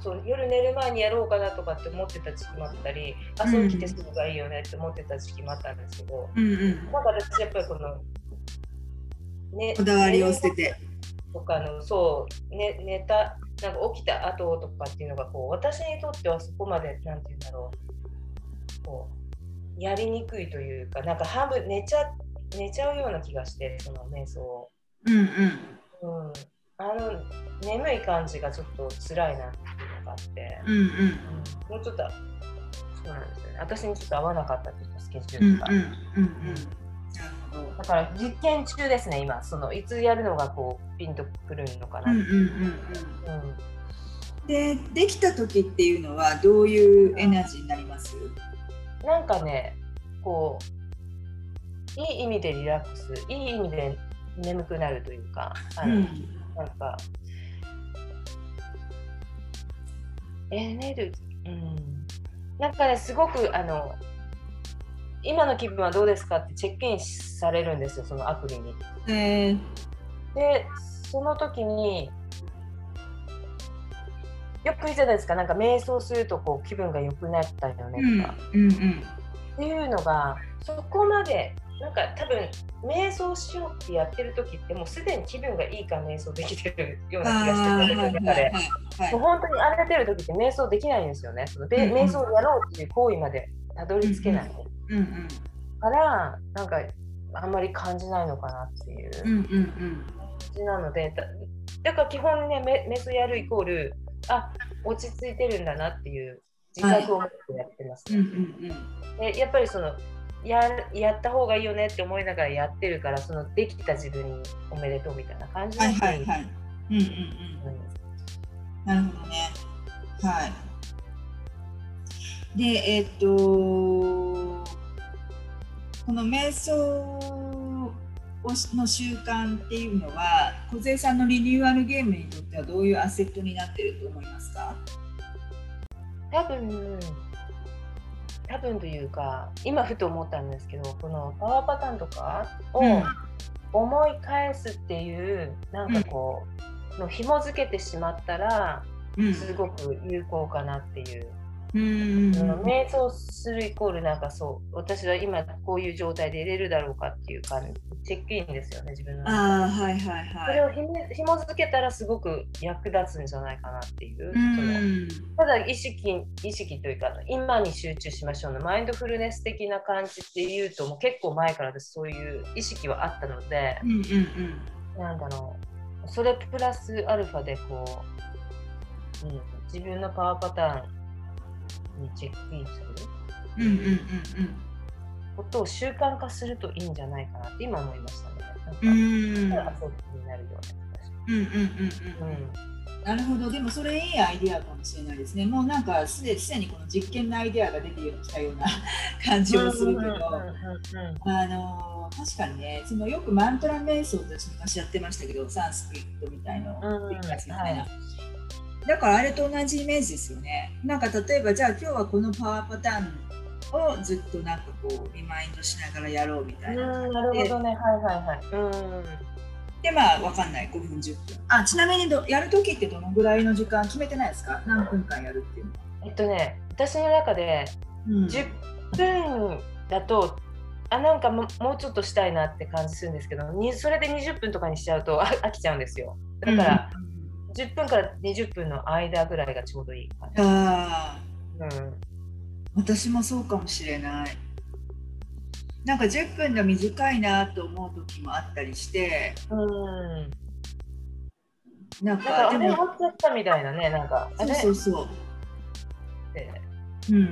そう夜寝る前にやろうかなとかって思ってた時期もあったり朝起きてすぐがいいよねって思ってた時期もあったんですけど、うんうん、なんか私やっぱりこの、ね、こだわりを捨てて。とかのそう、ね、寝たなんか起きた後とかっていうのがこう私にとってはそこまでなんて言うんだろうこうやりにくいというかなんか半分寝ちゃ寝ちゃうような気がしてその瞑想を。うんうん。うん、あの眠い感じがちょっと辛いなっていうのがあって、うんうん、もうちょっとそうなんですよね。私にちょっと合わなかったっていうかスケジュールが。うんうんうんうん。だから実験中ですね今。そのいつやるのがこうピンとくるのかな。でできた時っていうのはどういうエナジーになります？なんかねこういい意味でリラックスいい意味で眠くなるというかあの、うん、なんか。エネルギー、うん、なんかねすごくあの今の気分はどうですかってチェックインされるんですよそのアプリに。えー、でその時によく言うじゃないですかなんか瞑想するとこう気分が良くなったよねとか、うんうんうん、っていうのがそこまでなんか多分瞑想しようってやってる時ってもうすでに気分がいいから瞑想できてるような気がしてて中で、もう本当に荒れてる時って瞑想できないんですよね。その、瞑想をやろうっていう行為までたどり着けない、うんうんうんうん、からなんかあんまり感じないのかなっていう。感じなので、だから基本ねメメスやるイコールあ落ち着いてるんだなっていう自覚を持ってやってます。ね。でやっぱりそのややった方がいいよねって思いながらやってるからそのできた自分におめでとうみたいな感じはいはいはい。うんうんうん。なるほどね。はい。でえっ、とこの瞑想の習慣っていうのは梢さんのリニューアルゲームにとってはどういうアセットになってると思いますか？多分多分というか今ふと思ったんですけどこのパワーパターンとかを思い返すっていう、うん、なんかこう、の紐付けてしまったら、すごく有効かなっていううん瞑想するイコールなんかそう私は今こういう状態で入れるだろうかっていう感じチェックインですよね自分のあはいはいはい。それをひも紐付けたらすごく役立つんじゃないかなっていうそのただ意識意識というか今に集中しましょうのマインドフルネス的な感じっていうともう結構前から私そういう意識はあったので、うんうんうん、なんだろうそれプラスアルファでこう、うん、自分のパワーパターンにチェックインする、うんうんうんうん、ことを習慣化するといいんじゃないかなって今思いましたね。なんか、うん、遊びになるような気がして。うんうんうんうん。なるほど、でもそれいいアイディアかもしれないですね。もうなんかすでにこの実験のアイディアが出てきたような感じもするけど、あの確かにね、そのよくマントラ瞑想って昔やってましたけど、サンスクリットみたいの、みたいな。だからあれと同じイメージですよね。なんか例えばじゃあ今日はこのパワーパターンをずっとなんかこうリマインドしながらやろうみたいな。なるほどね、はいはいはい。うん。でまあ分かんない。5分10分。あちなみにどやるときってどのぐらいの時間決めてないですか？何分間やるっていうの。はえっとね私の中で10分だと、うん、あなんかももうちょっとしたいなって感じするんですけどそれで20分とかにしちゃうと飽きちゃうんですよ。だから、うん、10分から20分の間ぐらいがちょうどいい感じ。ああ、うん、私もそうかもしれない。なんか10分が短いなと思う時もあったりして、うん、なんかでも終わっちゃったみたいなね。なんかそうそうそう。うん、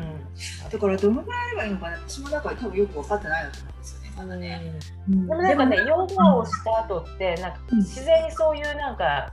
だからどのぐらいあればいいのかな？私もなんか多分よく分かってないなと思うんですよね。あのね、うん、でもなんかね、ヨガをした後って、なんか自然にそういうなんか、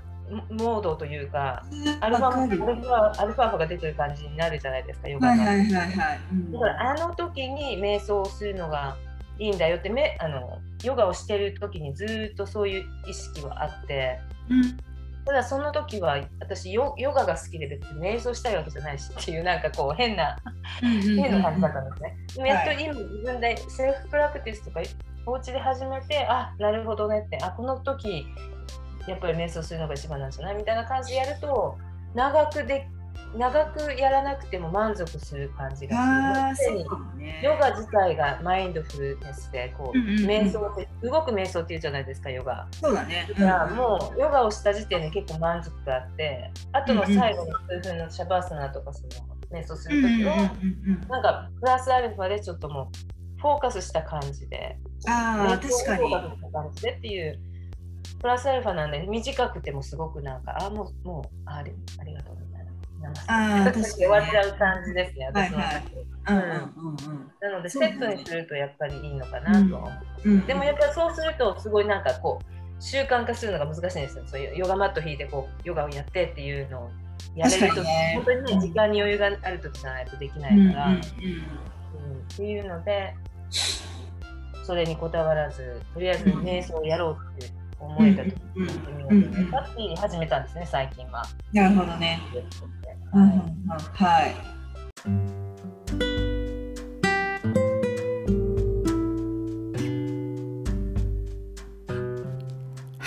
モードというか、アルファアルファアルファが出てる感じになるじゃないですか、ヨガが。はいはいはいはい。だからあの時に瞑想をするのがいいんだよってめあのヨガをしてる時にずっとそういう意識はあって、うん、ただその時は私ヨガが好きで別に瞑想したいわけじゃないしっていうなんかこう変な変な感じだったんですね。でもやっと今自分でセルフプラクティスとかお家で始めてあなるほどねってあこの時やっぱり瞑想するのが一番なんじゃない？みたいな感じでやると長くで長くやらなくても満足する感じがする。ね、ヨガ自体がマインドフルネスでこう、うんうんうん、瞑想って動く瞑想っていうじゃないですかヨガ。そうだね。だからもうヨガをした時点で結構満足があってあとの最後の数分のシャバーサナとかその瞑想する時は、なんかプラスアルファでちょっともうフォーカスした感じで。ああ確かに。フォーカスした感じでっていう。プラスアルファなんで短くてもすごくなんかあもうもうありありがとうあ 確かに終わっちゃう感じですね、私の中で。なので、セットにするとやっぱりいいのかなと思う、うん、でもやっぱりそうすると、すごいなんかこう、習慣化するのが難しいんですよ。そういうヨガマット引いてこうヨガをやってっていうのをやれると、ね、本当にね、時間に余裕がある時じゃないとできないから、うん、っていうので、それにこだわらず、とりあえず瞑想をやろうって思えた時にやってみようと思って始めたんですね、最近は。なるほどね。はい。はい。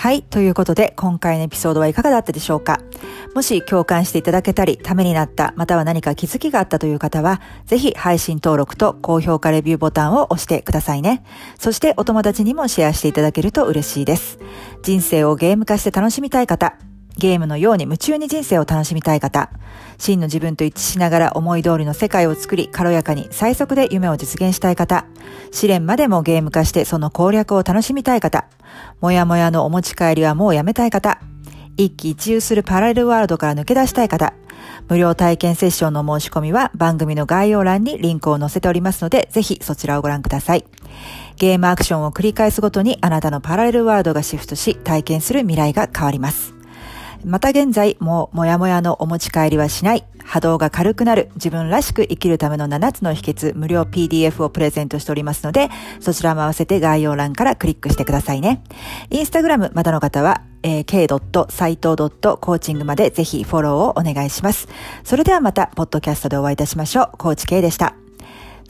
はいということで、今回のエピソードはいかがだったでしょうか？もし共感していただけたり、ためになった、または何か気づきがあったという方は、ぜひ配信登録と高評価レビューボタンを押してくださいね。そしてお友達にもシェアしていただけると嬉しいです。人生をゲーム化して楽しみたい方、ゲームのように夢中に人生を楽しみたい方、真の自分と一致しながら思い通りの世界を作り、軽やかに最速で夢を実現したい方、試練までもゲーム化してその攻略を楽しみたい方、もやもやのお持ち帰りはもうやめたい方、一喜一憂するパラレルワールドから抜け出したい方、無料体験セッションの申し込みは番組の概要欄にリンクを載せておりますので、ぜひそちらをご覧ください。ゲームアクションを繰り返すごとにあなたのパラレルワールドがシフトし、体験する未来が変わります。また現在、もうもやもやのお持ち帰りはしない、波動が軽くなる、自分らしく生きるための7つの秘訣、無料 PDF をプレゼントしておりますので、そちらも合わせて概要欄からクリックしてくださいね。インスタグラムまだの方は、えー、k.saito.coaching までぜひフォローをお願いします。それではまた、ポッドキャストでお会いいたしましょう。コーチ K でした。